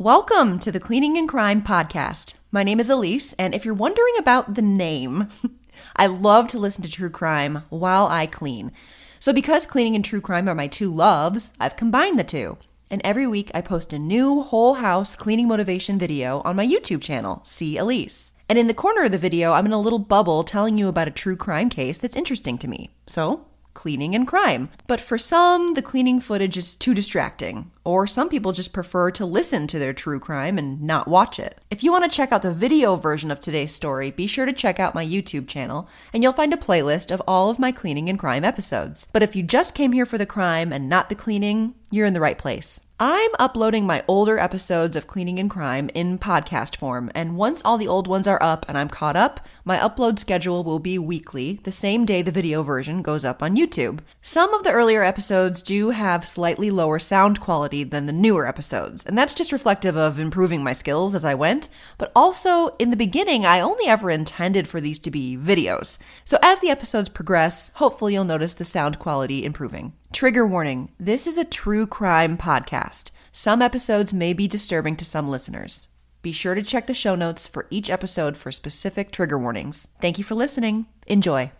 Welcome to the Cleaning and Crime podcast. My name is Elise, and if you're wondering about the name, I love to listen to true crime while I clean. So, because cleaning and true crime are my two loves, I've combined the two. And every week I post a new whole house cleaning motivation video on my YouTube channel, See Elise. And in the corner of the video, I'm in a little bubble telling you about a true crime case that's interesting to me. So, cleaning and crime. But for some, the cleaning footage is too distracting, or some people just prefer to listen to their true crime and not watch it. If you want to check out the video version of today's story, be sure to check out my YouTube channel, and you'll find a playlist of all of my cleaning and crime episodes. But if you just came here for the crime and not the cleaning, you're in the right place. I'm uploading my older episodes of Cleaning and Crime in podcast form, and once all the old ones are up and I'm caught up, my upload schedule will be weekly, the same day the video version goes up on YouTube. Some of the earlier episodes do have slightly lower sound quality than the newer episodes, and that's just reflective of improving my skills as I went, but also in the beginning, I only ever intended for these to be videos. So as the episodes progress, hopefully you'll notice the sound quality improving. Trigger warning this is a true crime podcast. Some episodes may be disturbing to some listeners. Be sure to check the show notes for each episode for specific trigger warnings. Thank you for listening. Enjoy.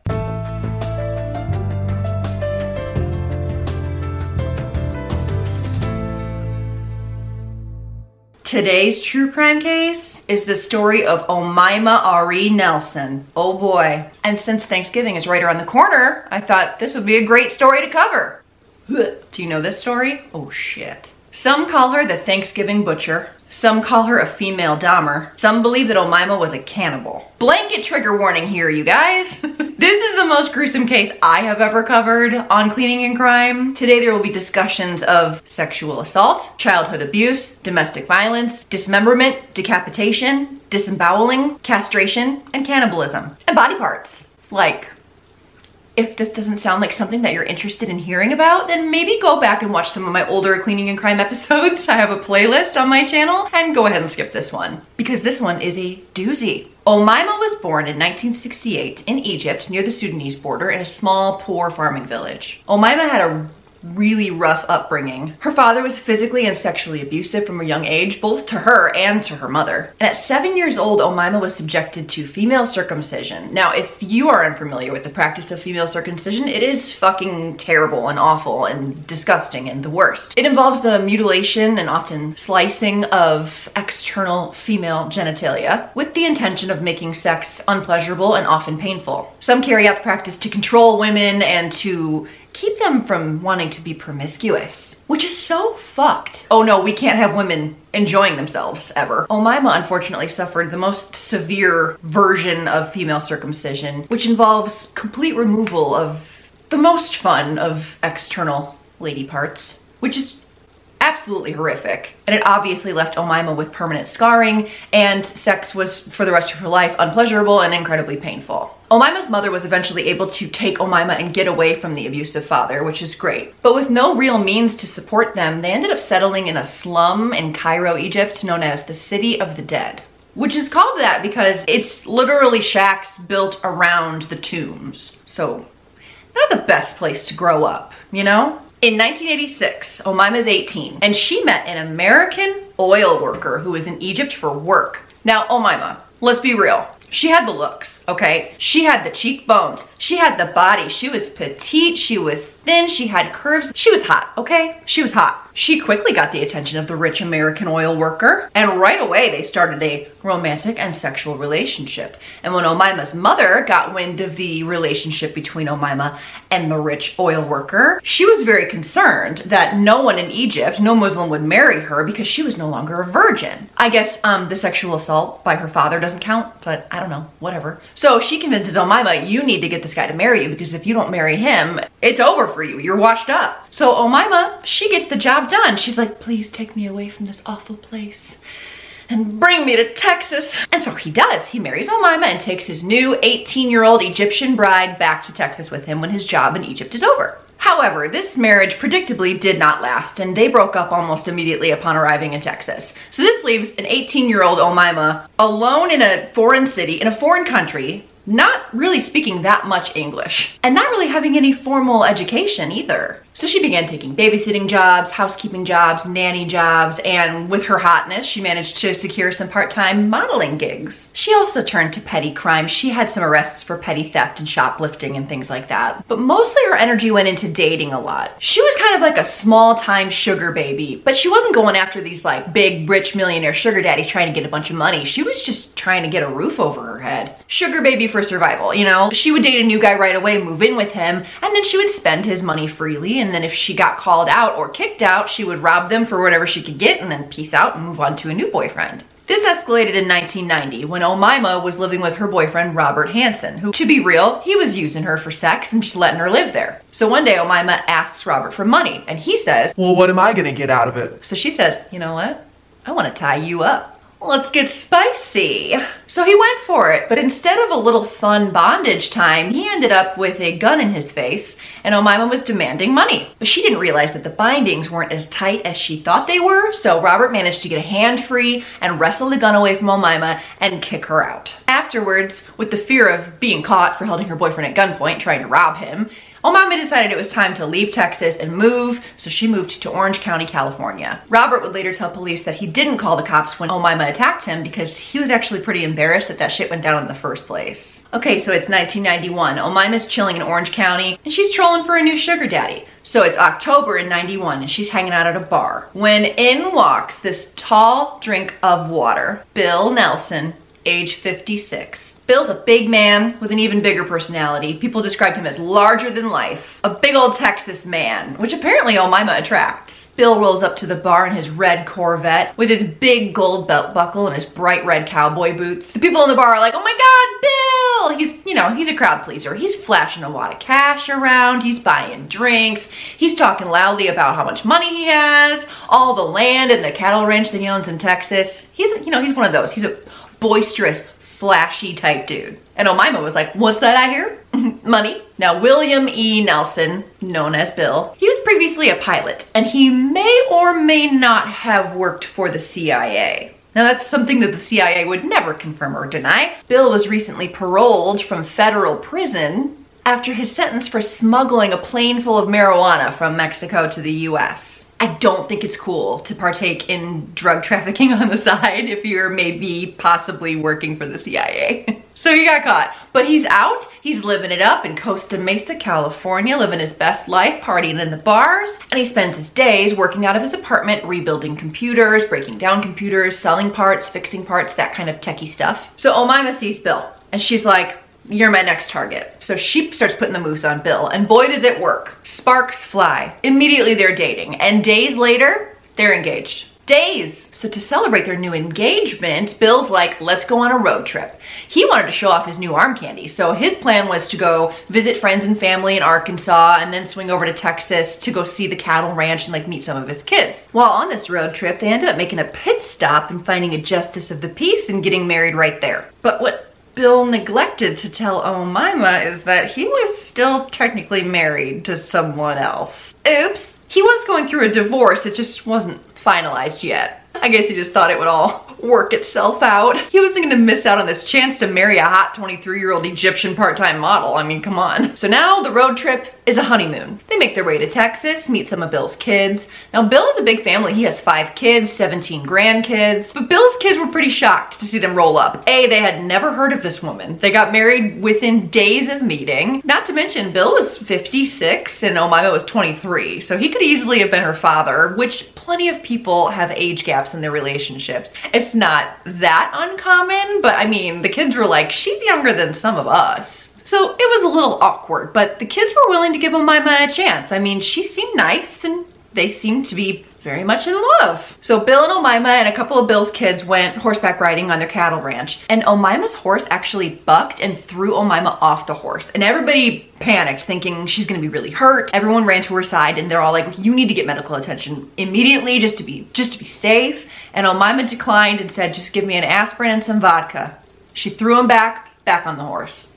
Today's true crime case is the story of Omaima Ari Nelson. Oh boy. And since Thanksgiving is right around the corner, I thought this would be a great story to cover. Do you know this story? Oh shit. Some call her the Thanksgiving Butcher. Some call her a female Dahmer. Some believe that Omaima was a cannibal. Blanket trigger warning here, you guys. this is the most gruesome case I have ever covered on cleaning and crime. Today there will be discussions of sexual assault, childhood abuse, domestic violence, dismemberment, decapitation, disemboweling, castration, and cannibalism. And body parts. Like if this doesn't sound like something that you're interested in hearing about, then maybe go back and watch some of my older cleaning and crime episodes. I have a playlist on my channel and go ahead and skip this one because this one is a doozy. Omaima was born in 1968 in Egypt near the Sudanese border in a small, poor farming village. Omaima had a really rough upbringing. Her father was physically and sexually abusive from a young age, both to her and to her mother. And at seven years old, Omaima was subjected to female circumcision. Now, if you are unfamiliar with the practice of female circumcision, it is fucking terrible and awful and disgusting and the worst. It involves the mutilation and often slicing of external female genitalia with the intention of making sex unpleasurable and often painful. Some carry out the practice to control women and to keep them from wanting to be promiscuous, which is so fucked. Oh no, we can't have women enjoying themselves ever. Omaima unfortunately suffered the most severe version of female circumcision, which involves complete removal of the most fun of external lady parts, which is absolutely horrific. And it obviously left Omaima with permanent scarring, and sex was, for the rest of her life, unpleasurable and incredibly painful. Omaima's mother was eventually able to take Omaima and get away from the abusive father, which is great. But with no real means to support them, they ended up settling in a slum in Cairo, Egypt, known as the City of the Dead. Which is called that because it's literally shacks built around the tombs. So, not the best place to grow up, you know? In 1986, Omaima's 18, and she met an American oil worker who was in Egypt for work. Now, Omaima, let's be real. She had the looks, okay? She had the cheekbones. She had the body. She was petite. She was thin. She had curves. She was hot, okay? She was hot. She quickly got the attention of the rich American oil worker, and right away they started a romantic and sexual relationship. And when Omaima's mother got wind of the relationship between Omaima and the rich oil worker, she was very concerned that no one in Egypt, no Muslim would marry her because she was no longer a virgin. I guess um, the sexual assault by her father doesn't count, but I don't know, whatever. So she convinces Omaima, you need to get this guy to marry you because if you don't marry him, it's over for you. You're washed up. So Omaima, she gets the job done. She's like, please take me away from this awful place and bring me to Texas. And so he does. He marries Omaima and takes his new 18 year old Egyptian bride back to Texas with him when his job in Egypt is over. However, this marriage predictably did not last, and they broke up almost immediately upon arriving in Texas. So this leaves an 18 year old Omaima alone in a foreign city, in a foreign country, not really speaking that much English, and not really having any formal education either. So she began taking babysitting jobs, housekeeping jobs, nanny jobs, and with her hotness, she managed to secure some part-time modeling gigs. She also turned to petty crime. She had some arrests for petty theft and shoplifting and things like that. But mostly her energy went into dating a lot. She was kind of like a small-time sugar baby, but she wasn't going after these like big, rich millionaire sugar daddies trying to get a bunch of money. She was just trying to get a roof over her head. Sugar baby for survival, you know? She would date a new guy right away, move in with him, and then she would spend his money freely and then if she got called out or kicked out, she would rob them for whatever she could get and then peace out and move on to a new boyfriend. This escalated in 1990 when Omaima was living with her boyfriend Robert Hansen, who, to be real, he was using her for sex and just letting her live there. So one day Omaima asks Robert for money and he says, Well, what am I gonna get out of it? So she says, You know what? I want to tie you up. Let's get spicy. So he went for it, but instead of a little fun bondage time, he ended up with a gun in his face, and Omaima was demanding money. But she didn't realize that the bindings weren't as tight as she thought they were, so Robert managed to get a hand free and wrestle the gun away from Omaima and kick her out. Afterwards, with the fear of being caught for holding her boyfriend at gunpoint trying to rob him, Omaima decided it was time to leave Texas and move, so she moved to Orange County, California. Robert would later tell police that he didn't call the cops when Omaima attacked him because he was actually pretty embarrassed that that shit went down in the first place. Okay, so it's 1991. Omaima's chilling in Orange County and she's trolling for a new sugar daddy. So it's October in 91 and she's hanging out at a bar when in walks this tall drink of water, Bill Nelson, age 56. Bill's a big man with an even bigger personality. People described him as larger than life. A big old Texas man, which apparently oh Omaima attracts. Bill rolls up to the bar in his red Corvette with his big gold belt buckle and his bright red cowboy boots. The people in the bar are like, oh my God, Bill! He's, you know, he's a crowd pleaser. He's flashing a lot of cash around. He's buying drinks. He's talking loudly about how much money he has, all the land and the cattle ranch that he owns in Texas. He's, you know, he's one of those. He's a boisterous, flashy type dude. And Omaima was like, what's that I hear? Money. Now, William E. Nelson, known as Bill, he was previously a pilot, and he may or may not have worked for the CIA. Now that's something that the CIA would never confirm or deny. Bill was recently paroled from federal prison after his sentence for smuggling a plane full of marijuana from Mexico to the US. I don't think it's cool to partake in drug trafficking on the side if you're maybe possibly working for the CIA. so he got caught, but he's out. He's living it up in Costa Mesa, California, living his best life, partying in the bars. And he spends his days working out of his apartment, rebuilding computers, breaking down computers, selling parts, fixing parts, that kind of techie stuff. So Omaima sees Bill and she's like, you're my next target. So she starts putting the moves on Bill and boy does it work. Sparks fly. Immediately they're dating and days later, they're engaged. Days. So to celebrate their new engagement, Bill's like, let's go on a road trip. He wanted to show off his new arm candy. So his plan was to go visit friends and family in Arkansas and then swing over to Texas to go see the cattle ranch and like meet some of his kids. While on this road trip, they ended up making a pit stop and finding a justice of the peace and getting married right there. But what Bill neglected to tell Omaima is that he was still technically married to someone else. Oops. He was going through a divorce, it just wasn't finalized yet. I guess he just thought it would all work itself out. He wasn't gonna miss out on this chance to marry a hot 23 year old Egyptian part-time model. I mean, come on. So now the road trip is a honeymoon. They make their way to Texas, meet some of Bill's kids. Now Bill is a big family. He has five kids, 17 grandkids, but Bill's kids were pretty shocked to see them roll up. A, they had never heard of this woman. They got married within days of meeting. Not to mention Bill was 56 and Omaima was 23. So he could easily have been her father, which plenty of people have age gaps in their relationships. It's not that uncommon, but I mean, the kids were like, she's younger than some of us. So it was a little awkward, but the kids were willing to give Omaima a chance. I mean, she seemed nice and they seemed to be very much in love. So Bill and Omaima and a couple of Bill's kids went horseback riding on their cattle ranch and Omaima's horse actually bucked and threw Omaima off the horse and everybody panicked thinking she's gonna be really hurt. Everyone ran to her side and they're all like, you need to get medical attention immediately just to be, just to be safe. And Omaima declined and said, just give me an aspirin and some vodka. She threw him back, back on the horse.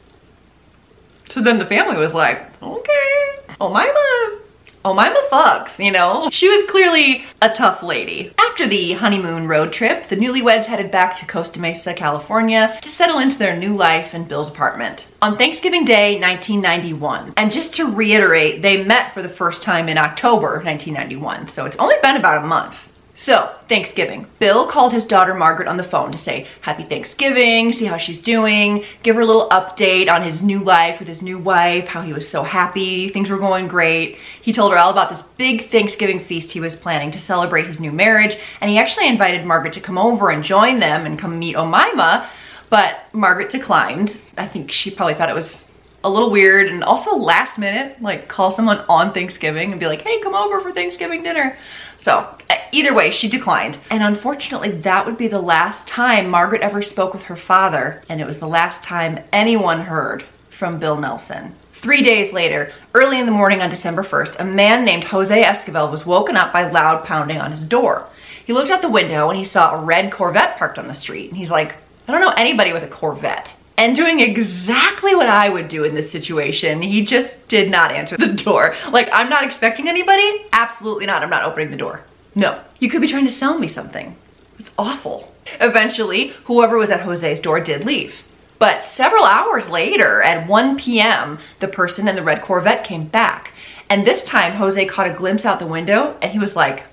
So then the family was like, okay, Omaima, Omaima fucks, you know? She was clearly a tough lady. After the honeymoon road trip, the newlyweds headed back to Costa Mesa, California to settle into their new life in Bill's apartment. On Thanksgiving Day, 1991. And just to reiterate, they met for the first time in October 1991, so it's only been about a month. So, Thanksgiving. Bill called his daughter Margaret on the phone to say happy Thanksgiving, see how she's doing, give her a little update on his new life with his new wife, how he was so happy, things were going great. He told her all about this big Thanksgiving feast he was planning to celebrate his new marriage, and he actually invited Margaret to come over and join them and come meet Omaima, but Margaret declined. I think she probably thought it was a little weird and also last minute, like call someone on Thanksgiving and be like, hey, come over for Thanksgiving dinner. So either way, she declined. And unfortunately, that would be the last time Margaret ever spoke with her father. And it was the last time anyone heard from Bill Nelson. Three days later, early in the morning on December 1st, a man named Jose Esquivel was woken up by loud pounding on his door. He looked out the window and he saw a red Corvette parked on the street. And he's like, I don't know anybody with a Corvette and doing exactly what I would do in this situation. He just did not answer the door. Like, I'm not expecting anybody. Absolutely not. I'm not opening the door. No. You could be trying to sell me something. It's awful. Eventually, whoever was at Jose's door did leave. But several hours later, at 1 p.m., the person in the red Corvette came back. And this time, Jose caught a glimpse out the window and he was like,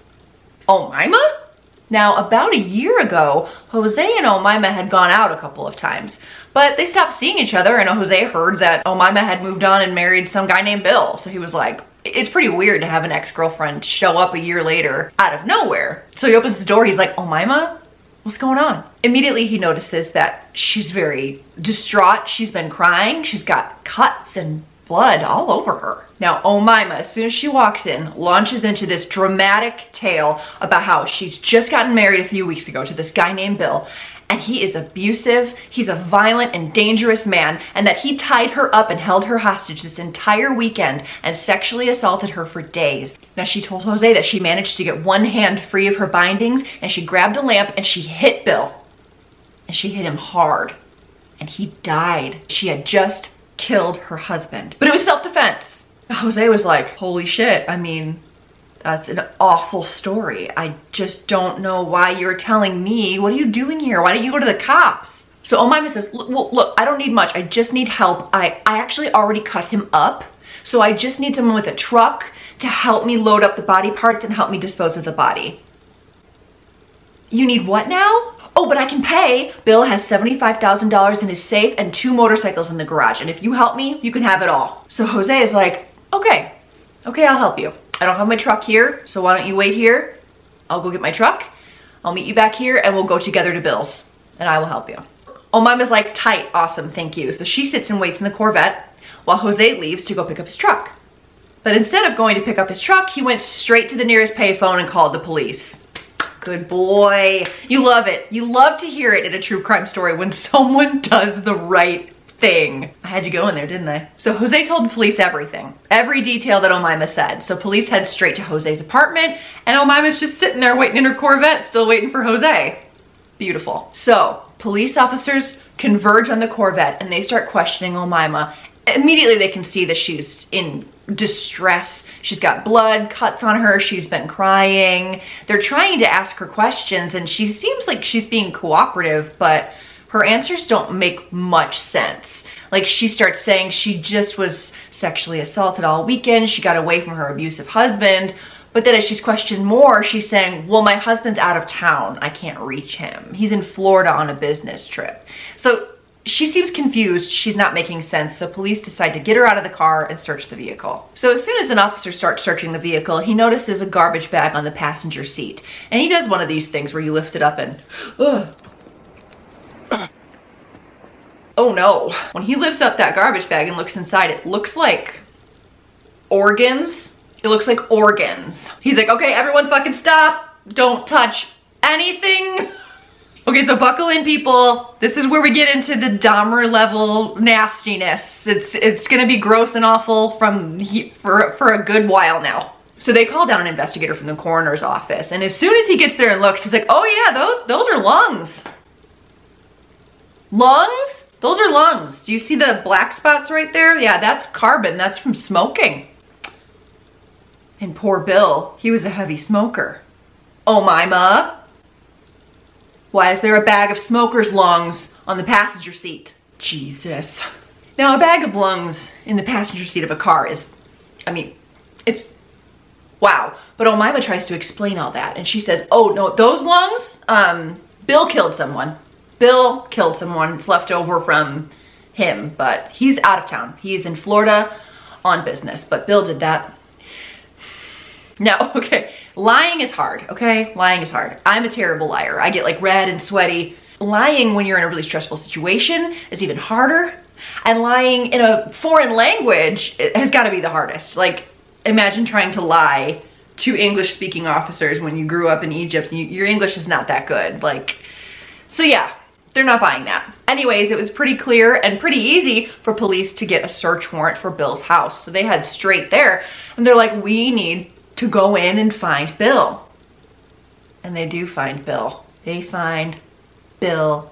Oh, Mima? Now, about a year ago, Jose and oh Omaima had gone out a couple of times, but they stopped seeing each other and Jose heard that Omaima had moved on and married some guy named Bill. So he was like, it's pretty weird to have an ex-girlfriend show up a year later out of nowhere. So he opens the door, he's like, Omaima, what's going on? Immediately he notices that she's very distraught. She's been crying. She's got cuts and blood all over her. Now, Omaima, as soon as she walks in, launches into this dramatic tale about how she's just gotten married a few weeks ago to this guy named Bill, and he is abusive, he's a violent and dangerous man, and that he tied her up and held her hostage this entire weekend and sexually assaulted her for days. Now, she told Jose that she managed to get one hand free of her bindings, and she grabbed a lamp and she hit Bill. And she hit him hard. And he died. She had just killed her husband. But it was self-defense. Jose was like, holy shit, I mean, that's an awful story. I just don't know why you're telling me. What are you doing here? Why don't you go to the cops? So oh, Omaima says, look, look, I don't need much. I just need help. I, I actually already cut him up. So I just need someone with a truck to help me load up the body parts and help me dispose of the body. You need what now? Oh, but I can pay. Bill has $75,000 in his safe and two motorcycles in the garage. And if you help me, you can have it all. So Jose is like, okay, okay, I'll help you. I don't have my truck here, so why don't you wait here? I'll go get my truck. I'll meet you back here and we'll go together to Bill's and I will help you. Oh, Omaima's like, tight, awesome, thank you. So she sits and waits in the Corvette while Jose leaves to go pick up his truck. But instead of going to pick up his truck, he went straight to the nearest payphone and called the police. Good boy. You love it. You love to hear it in a true crime story when someone does the right thing. I had to go in there, didn't I? So Jose told the police everything, every detail that Omaima said. So police head straight to Jose's apartment and Omaima's just sitting there waiting in her Corvette, still waiting for Jose. Beautiful. So police officers converge on the Corvette and they start questioning Omaima. Immediately they can see that she's in distress. She's got blood, cuts on her, she's been crying. They're trying to ask her questions and she seems like she's being cooperative, but her answers don't make much sense. Like she starts saying she just was sexually assaulted all weekend, she got away from her abusive husband, but then as she's questioned more, she's saying, well, my husband's out of town. I can't reach him. He's in Florida on a business trip. So she seems confused. She's not making sense. So police decide to get her out of the car and search the vehicle. So as soon as an officer starts searching the vehicle, he notices a garbage bag on the passenger seat. And he does one of these things where you lift it up and, ugh. Oh no. When he lifts up that garbage bag and looks inside, it looks like organs. It looks like organs. He's like, okay, everyone fucking stop. Don't touch anything. Okay, so buckle in people. This is where we get into the Dahmer level nastiness. It's it's gonna be gross and awful from for, for a good while now. So they call down an investigator from the coroner's office and as soon as he gets there and looks, he's like, oh yeah, those, those are lungs. Lungs? Those are lungs. Do you see the black spots right there? Yeah, that's carbon. That's from smoking. And poor Bill, he was a heavy smoker. Oh, Mima, why is there a bag of smoker's lungs on the passenger seat? Jesus. Now, a bag of lungs in the passenger seat of a car is, I mean, it's wow. But Omaima tries to explain all that, and she says, "Oh no, those lungs. Um, Bill killed someone. Bill killed someone. It's left over from him, but he's out of town. He's in Florida on business. But Bill did that. No, okay, lying is hard. Okay, lying is hard. I'm a terrible liar. I get like red and sweaty. Lying when you're in a really stressful situation is even harder. And lying in a foreign language has got to be the hardest. Like, imagine trying to lie to English speaking officers when you grew up in Egypt. You, your English is not that good. Like, so yeah, they're not buying that. Anyways, it was pretty clear and pretty easy for police to get a search warrant for Bill's house. So they had straight there and they're like, we need to go in and find Bill. And they do find Bill. They find Bill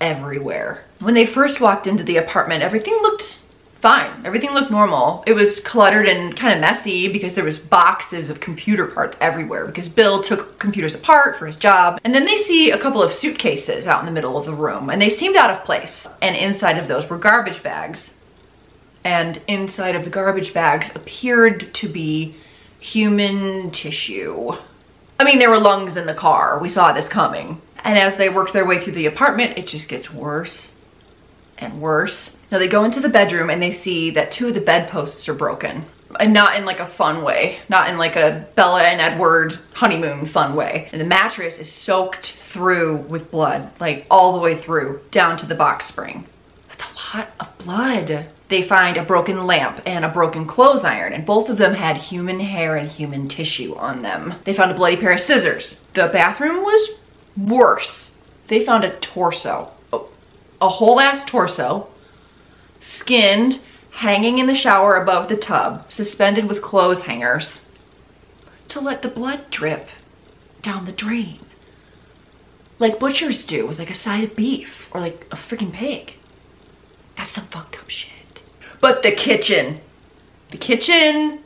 everywhere. When they first walked into the apartment, everything looked fine. Everything looked normal. It was cluttered and kind of messy because there was boxes of computer parts everywhere because Bill took computers apart for his job. And then they see a couple of suitcases out in the middle of the room and they seemed out of place. And inside of those were garbage bags. And inside of the garbage bags appeared to be human tissue. I mean, there were lungs in the car. We saw this coming. And as they worked their way through the apartment, it just gets worse and worse. Now they go into the bedroom and they see that two of the bedposts are broken. And not in like a fun way, not in like a Bella and Edward honeymoon fun way. And the mattress is soaked through with blood, like all the way through, down to the box spring. That's a lot of blood. They find a broken lamp and a broken clothes iron, and both of them had human hair and human tissue on them. They found a bloody pair of scissors. The bathroom was worse. They found a torso, a whole ass torso, skinned, hanging in the shower above the tub, suspended with clothes hangers to let the blood drip down the drain. Like butchers do with like a side of beef or like a freaking pig. That's some fucked up shit. But the kitchen, the kitchen,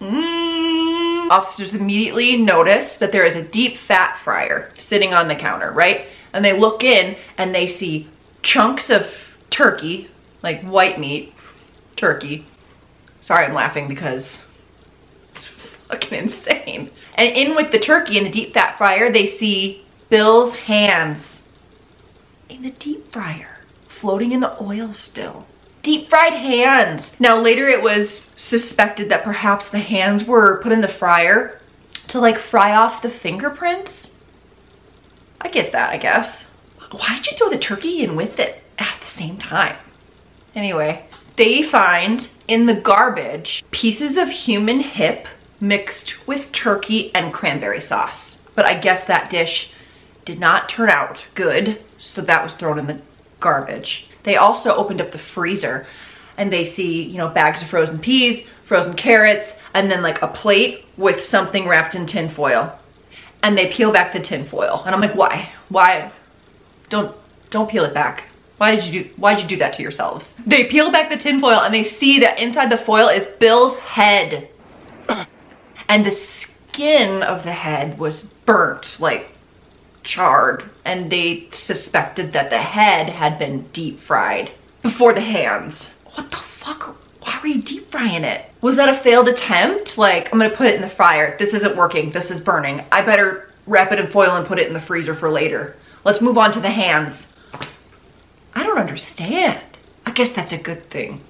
mm, officers immediately notice that there is a deep fat fryer sitting on the counter, right? And they look in and they see chunks of turkey, like white meat, turkey. Sorry, I'm laughing because it's fucking insane. And in with the turkey in the deep fat fryer, they see Bill's hands in the deep fryer, floating in the oil still. Deep fried hands. Now later it was suspected that perhaps the hands were put in the fryer to like fry off the fingerprints. I get that, I guess. Why did you throw the turkey in with it at the same time? Anyway, they find in the garbage pieces of human hip mixed with turkey and cranberry sauce. But I guess that dish did not turn out good, so that was thrown in the garbage. They also opened up the freezer and they see, you know, bags of frozen peas, frozen carrots, and then like a plate with something wrapped in tin foil. And they peel back the tin foil. And I'm like, why? Why? Don't don't peel it back. Why did you do why did you do that to yourselves? They peel back the tin foil and they see that inside the foil is Bill's head. and the skin of the head was burnt, like charred. And they suspected that the head had been deep fried before the hands. What the fuck? Why were you deep frying it? Was that a failed attempt? Like, I'm gonna put it in the fryer. This isn't working. This is burning. I better wrap it in foil and put it in the freezer for later. Let's move on to the hands. I don't understand. I guess that's a good thing.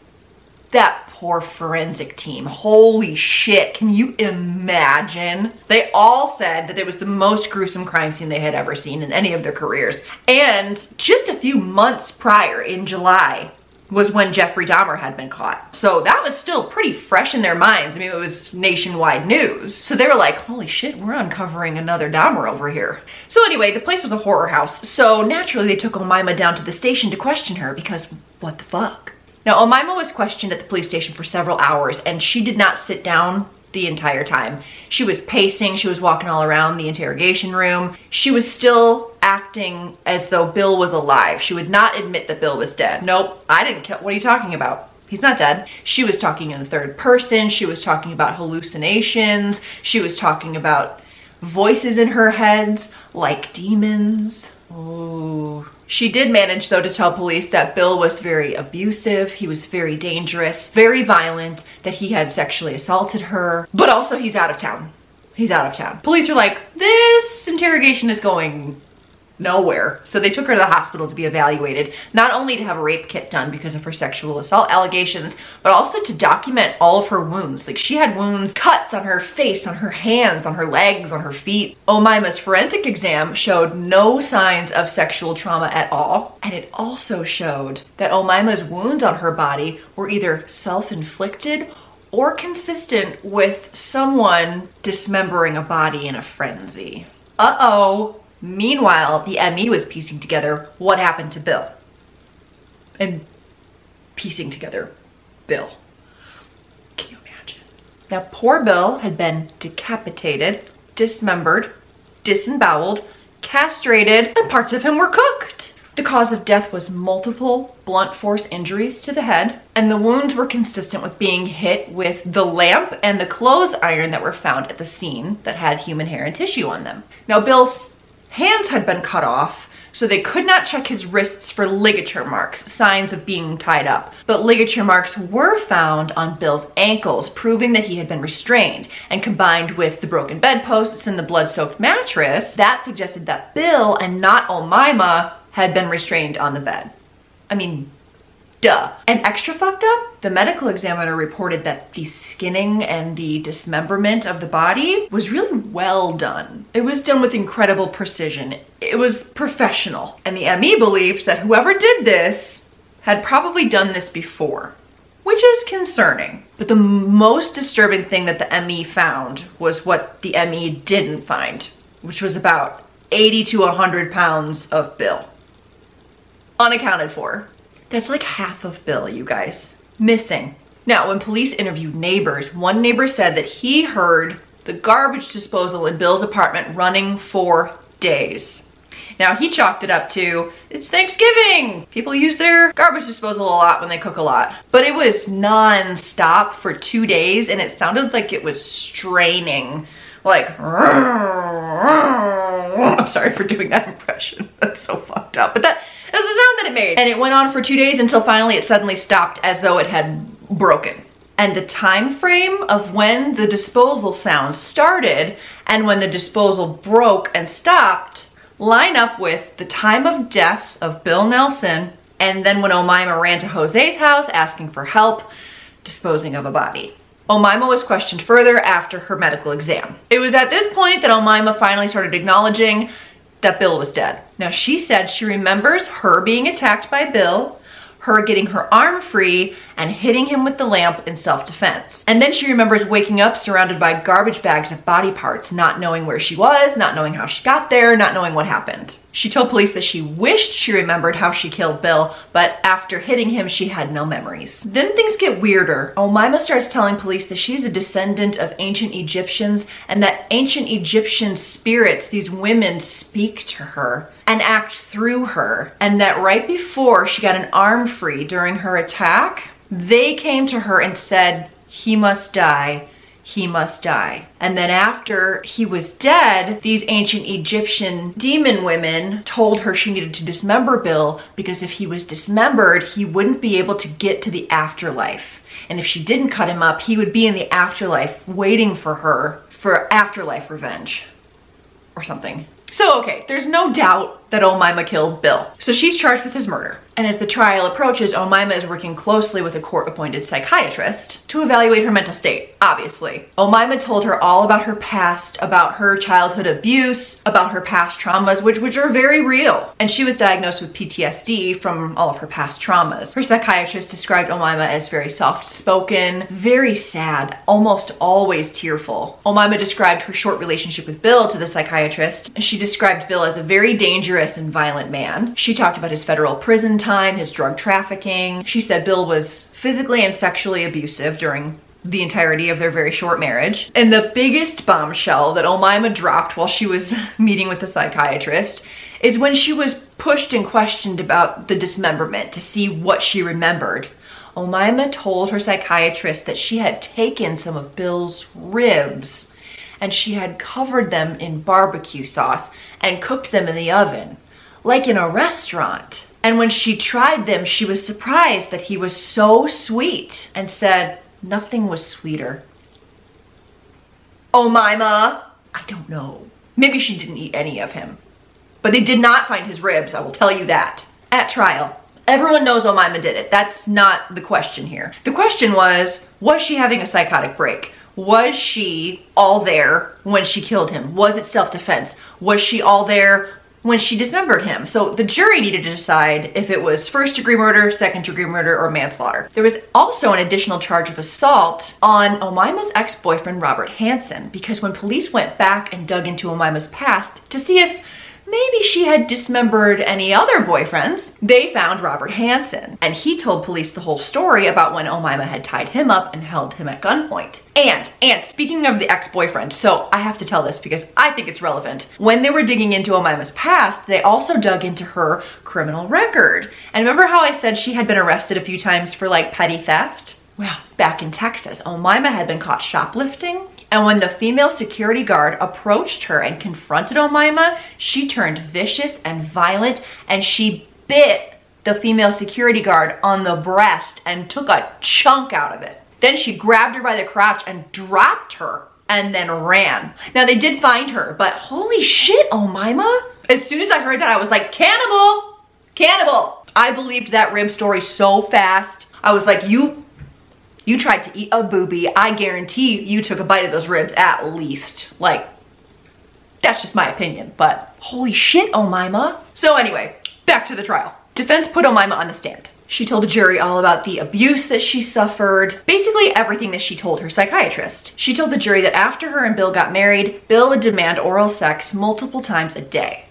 That poor forensic team. Holy shit. Can you imagine? They all said that it was the most gruesome crime scene they had ever seen in any of their careers. And just a few months prior, in July, was when Jeffrey Dahmer had been caught. So that was still pretty fresh in their minds. I mean, it was nationwide news. So they were like, holy shit, we're uncovering another Dahmer over here. So anyway, the place was a horror house. So naturally they took Omaima down to the station to question her because what the fuck? Now, Omaima was questioned at the police station for several hours and she did not sit down the entire time. She was pacing, she was walking all around the interrogation room. She was still acting as though Bill was alive. She would not admit that Bill was dead. Nope, I didn't kill, what are you talking about? He's not dead. She was talking in the third person. She was talking about hallucinations. She was talking about voices in her heads like demons. Ooh. She did manage though to tell police that Bill was very abusive, he was very dangerous, very violent, that he had sexually assaulted her, but also he's out of town. He's out of town. Police are like, this interrogation is going nowhere. So they took her to the hospital to be evaluated, not only to have a rape kit done because of her sexual assault allegations, but also to document all of her wounds. Like she had wounds, cuts on her face, on her hands, on her legs, on her feet. Omaima's forensic exam showed no signs of sexual trauma at all. And it also showed that Omaima's wounds on her body were either self-inflicted or consistent with someone dismembering a body in a frenzy. Uh-oh, Meanwhile, the ME was piecing together what happened to Bill. And piecing together Bill. Can you imagine? Now, poor Bill had been decapitated, dismembered, disemboweled, castrated, and parts of him were cooked. The cause of death was multiple blunt force injuries to the head, and the wounds were consistent with being hit with the lamp and the clothes iron that were found at the scene that had human hair and tissue on them. Now, Bill's hands had been cut off, so they could not check his wrists for ligature marks, signs of being tied up. But ligature marks were found on Bill's ankles, proving that he had been restrained. And combined with the broken bedposts and the blood-soaked mattress, that suggested that Bill and not Omaima had been restrained on the bed. I mean, Duh. And extra fucked up, the medical examiner reported that the skinning and the dismemberment of the body was really well done. It was done with incredible precision. It was professional. And the ME believed that whoever did this had probably done this before, which is concerning. But the most disturbing thing that the ME found was what the ME didn't find, which was about 80 to 100 pounds of Bill. Unaccounted for. That's like half of Bill, you guys. Missing. Now, when police interviewed neighbors, one neighbor said that he heard the garbage disposal in Bill's apartment running for days. Now, he chalked it up to, it's Thanksgiving! People use their garbage disposal a lot when they cook a lot. But it was non-stop for two days, and it sounded like it was straining. Like, I'm sorry for doing that impression. That's so fucked up. But that, that's the sound that it made. And it went on for two days until finally it suddenly stopped as though it had broken. And the time frame of when the disposal sound started and when the disposal broke and stopped line up with the time of death of Bill Nelson and then when Omaima ran to Jose's house asking for help disposing of a body. Omaima was questioned further after her medical exam. It was at this point that Omaima finally started acknowledging that Bill was dead. Now she said she remembers her being attacked by Bill, her getting her arm free and hitting him with the lamp in self-defense. And then she remembers waking up surrounded by garbage bags of body parts, not knowing where she was, not knowing how she got there, not knowing what happened. She told police that she wished she remembered how she killed Bill, but after hitting him, she had no memories. Then things get weirder. Omaima starts telling police that she's a descendant of ancient Egyptians and that ancient Egyptian spirits, these women, speak to her and act through her. And that right before she got an arm free during her attack, they came to her and said, he must die he must die. And then after he was dead, these ancient Egyptian demon women told her she needed to dismember Bill because if he was dismembered, he wouldn't be able to get to the afterlife. And if she didn't cut him up, he would be in the afterlife waiting for her for afterlife revenge or something. So, okay, there's no doubt that Omaima killed Bill. So she's charged with his murder. And as the trial approaches, Omaima is working closely with a court-appointed psychiatrist to evaluate her mental state, obviously. Omaima told her all about her past, about her childhood abuse, about her past traumas, which, which are very real. And she was diagnosed with PTSD from all of her past traumas. Her psychiatrist described Omaima as very soft-spoken, very sad, almost always tearful. Omaima described her short relationship with Bill to the psychiatrist. She described Bill as a very dangerous and violent man. She talked about his federal prison time, his drug trafficking. She said Bill was physically and sexually abusive during the entirety of their very short marriage. And the biggest bombshell that Omaima dropped while she was meeting with the psychiatrist is when she was pushed and questioned about the dismemberment to see what she remembered. Omaima told her psychiatrist that she had taken some of Bill's ribs and she had covered them in barbecue sauce and cooked them in the oven, like in a restaurant. And when she tried them, she was surprised that he was so sweet and said nothing was sweeter. Oh, Mima! I don't know. Maybe she didn't eat any of him. But they did not find his ribs, I will tell you that. At trial, everyone knows Omaima did it. That's not the question here. The question was, was she having a psychotic break? Was she all there when she killed him? Was it self-defense? Was she all there when she dismembered him. So the jury needed to decide if it was first degree murder, second degree murder, or manslaughter. There was also an additional charge of assault on Omaima's ex-boyfriend, Robert Hansen, because when police went back and dug into Omaima's past to see if maybe she had dismembered any other boyfriends. They found Robert Hansen, and he told police the whole story about when Omaima had tied him up and held him at gunpoint. And, and speaking of the ex-boyfriend, so I have to tell this because I think it's relevant. When they were digging into Omaima's past, they also dug into her criminal record. And remember how I said she had been arrested a few times for like petty theft? Well, back in Texas, Omaima had been caught shoplifting and when the female security guard approached her and confronted Omaima, she turned vicious and violent and she bit the female security guard on the breast and took a chunk out of it. Then she grabbed her by the crotch and dropped her and then ran. Now they did find her, but holy shit, Omaima. As soon as I heard that, I was like, cannibal, cannibal. I believed that rib story so fast. I was like, you you tried to eat a booby. I guarantee you took a bite of those ribs at least. Like, that's just my opinion, but holy shit, Omaima. So anyway, back to the trial. Defense put Omaima on the stand. She told the jury all about the abuse that she suffered, basically everything that she told her psychiatrist. She told the jury that after her and Bill got married, Bill would demand oral sex multiple times a day.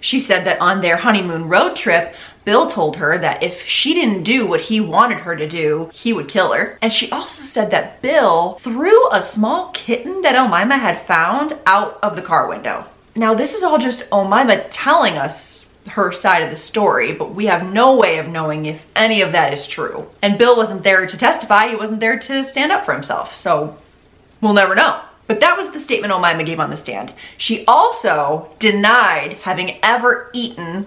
She said that on their honeymoon road trip, Bill told her that if she didn't do what he wanted her to do, he would kill her. And she also said that Bill threw a small kitten that Omaima had found out of the car window. Now, this is all just Omaima telling us her side of the story, but we have no way of knowing if any of that is true. And Bill wasn't there to testify, he wasn't there to stand up for himself, so we'll never know. But that was the statement Omaima gave on the stand. She also denied having ever eaten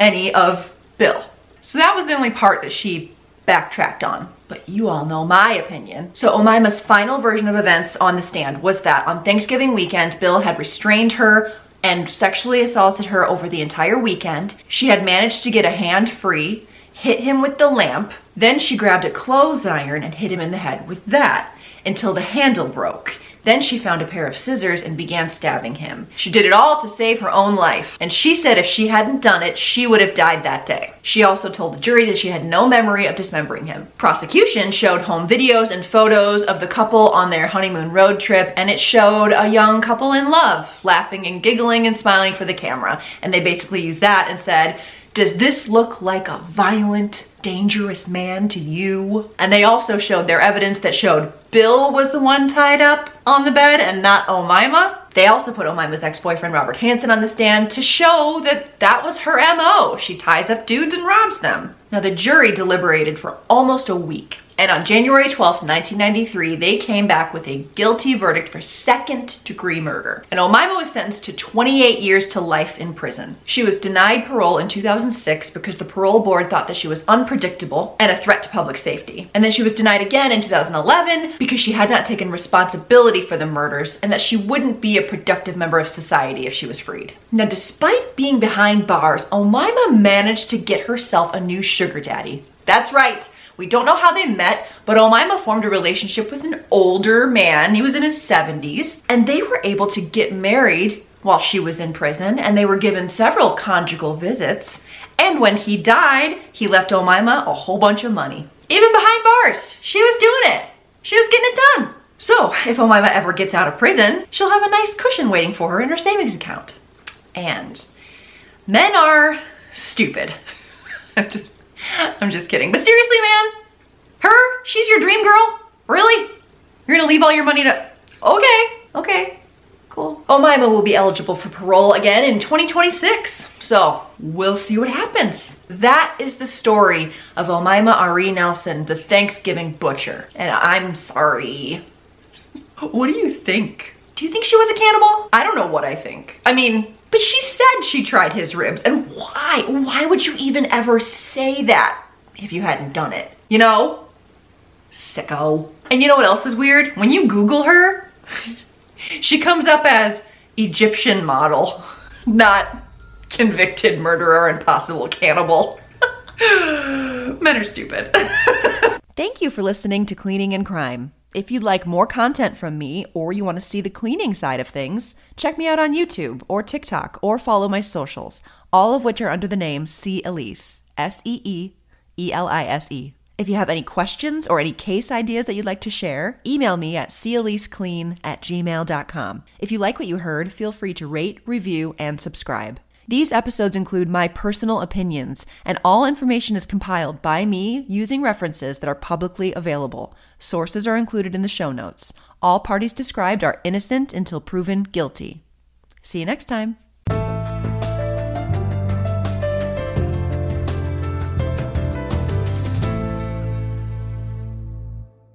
any of Bill. So that was the only part that she backtracked on. But you all know my opinion. So Omaima's final version of events on the stand was that on Thanksgiving weekend, Bill had restrained her and sexually assaulted her over the entire weekend. She had managed to get a hand free, hit him with the lamp, then she grabbed a clothes iron and hit him in the head with that until the handle broke. Then she found a pair of scissors and began stabbing him. She did it all to save her own life, and she said if she hadn't done it, she would have died that day. She also told the jury that she had no memory of dismembering him. Prosecution showed home videos and photos of the couple on their honeymoon road trip, and it showed a young couple in love, laughing and giggling and smiling for the camera. And they basically used that and said, does this look like a violent, dangerous man to you? And they also showed their evidence that showed Bill was the one tied up on the bed and not Omaima. They also put Omaima's ex-boyfriend Robert Hansen on the stand to show that that was her MO. She ties up dudes and robs them. Now the jury deliberated for almost a week and on January 12, 1993, they came back with a guilty verdict for second degree murder. And Omaima was sentenced to 28 years to life in prison. She was denied parole in 2006 because the parole board thought that she was unpredictable and a threat to public safety. And then she was denied again in 2011 because she had not taken responsibility for the murders and that she wouldn't be a productive member of society if she was freed. Now, despite being behind bars, Omaima managed to get herself a new sugar daddy. That's right. We don't know how they met, but Omaima formed a relationship with an older man. He was in his 70s, and they were able to get married while she was in prison, and they were given several conjugal visits. And when he died, he left Omaima a whole bunch of money. Even behind bars, she was doing it. She was getting it done. So if Omaima ever gets out of prison, she'll have a nice cushion waiting for her in her savings account. And men are stupid. I'm just kidding. But seriously, man, her, she's your dream girl? Really? You're gonna leave all your money to, okay, okay, cool. Oh, Omaima will be eligible for parole again in 2026. So we'll see what happens. That is the story of Omaima Ari Nelson, the Thanksgiving butcher. And I'm sorry. What do you think? Do you think she was a cannibal? I don't know what I think. I mean, but she said she tried his ribs. And why? Why would you even ever say that if you hadn't done it? You know? Sicko. And you know what else is weird? When you Google her, she comes up as Egyptian model, not convicted murderer and possible cannibal. Men are stupid. Thank you for listening to Cleaning and Crime. If you'd like more content from me or you want to see the cleaning side of things, check me out on YouTube or TikTok or follow my socials, all of which are under the name See Elise, S E E E L I S E. If you have any questions or any case ideas that you'd like to share, email me at caliseclean at gmail.com. If you like what you heard, feel free to rate, review, and subscribe. These episodes include my personal opinions, and all information is compiled by me using references that are publicly available. Sources are included in the show notes. All parties described are innocent until proven guilty. See you next time.